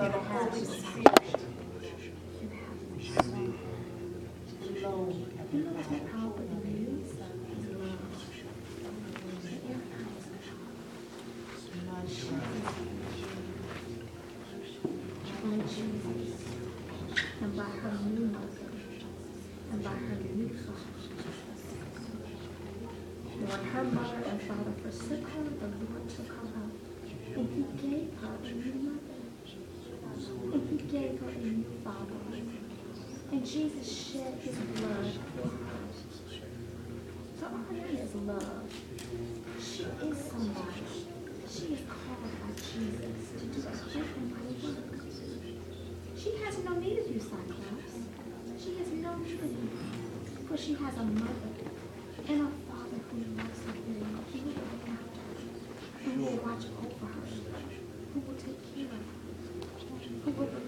And by her new mother. And by her new father. When her mother and father forsook her, the Lord took her up. And he gave her a new mother. And he gave her a new father. And Jesus shed his blood for her. So Ariana is love. She is somebody. She is called by Jesus to do a great and mighty work. She has no need of you, Cyclops. She has no need of you. For she has a mother and a father who loves her very much. Her. Who will watch over her. Gracias.